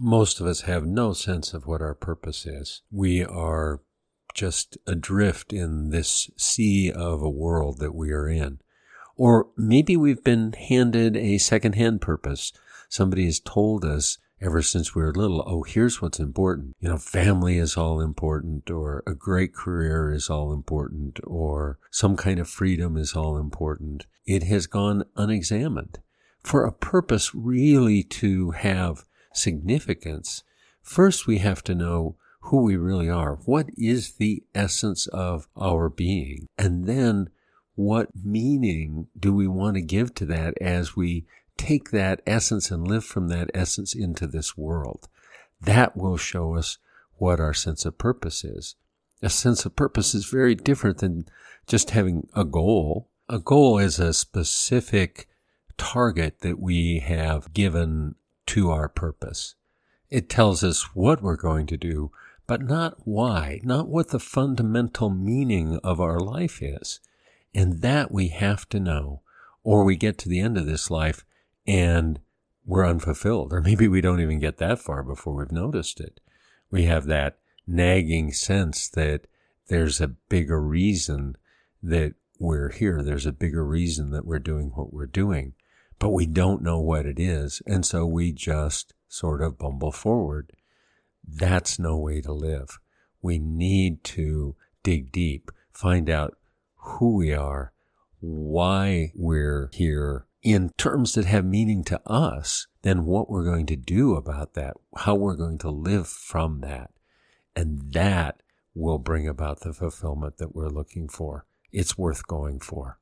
Most of us have no sense of what our purpose is. We are just adrift in this sea of a world that we are in. Or maybe we've been handed a secondhand purpose. Somebody has told us ever since we were little, oh, here's what's important. You know, family is all important, or a great career is all important, or some kind of freedom is all important. It has gone unexamined. For a purpose really to have significance, first we have to know who we really are. What is the essence of our being? And then what meaning do we want to give to that as we take that essence and live from that essence into this world? That will show us what our sense of purpose is. A sense of purpose is very different than just having a goal. A goal is a specific target that we have given to our purpose. It tells us what we're going to do, but not why, not what the fundamental meaning of our life is. And that we have to know, or we get to the end of this life and we're unfulfilled, or maybe we don't even get that far before we've noticed it. We have that nagging sense that there's a bigger reason that we're here. There's a bigger reason that we're doing what we're doing, but we don't know what it is. And so we just sort of bumble forward. That's no way to live. We need to dig deep, find out who we are, why we're here in terms that have meaning to us, then what we're going to do about that, how we're going to live from that. And that will bring about the fulfillment that we're looking for. It's worth going for.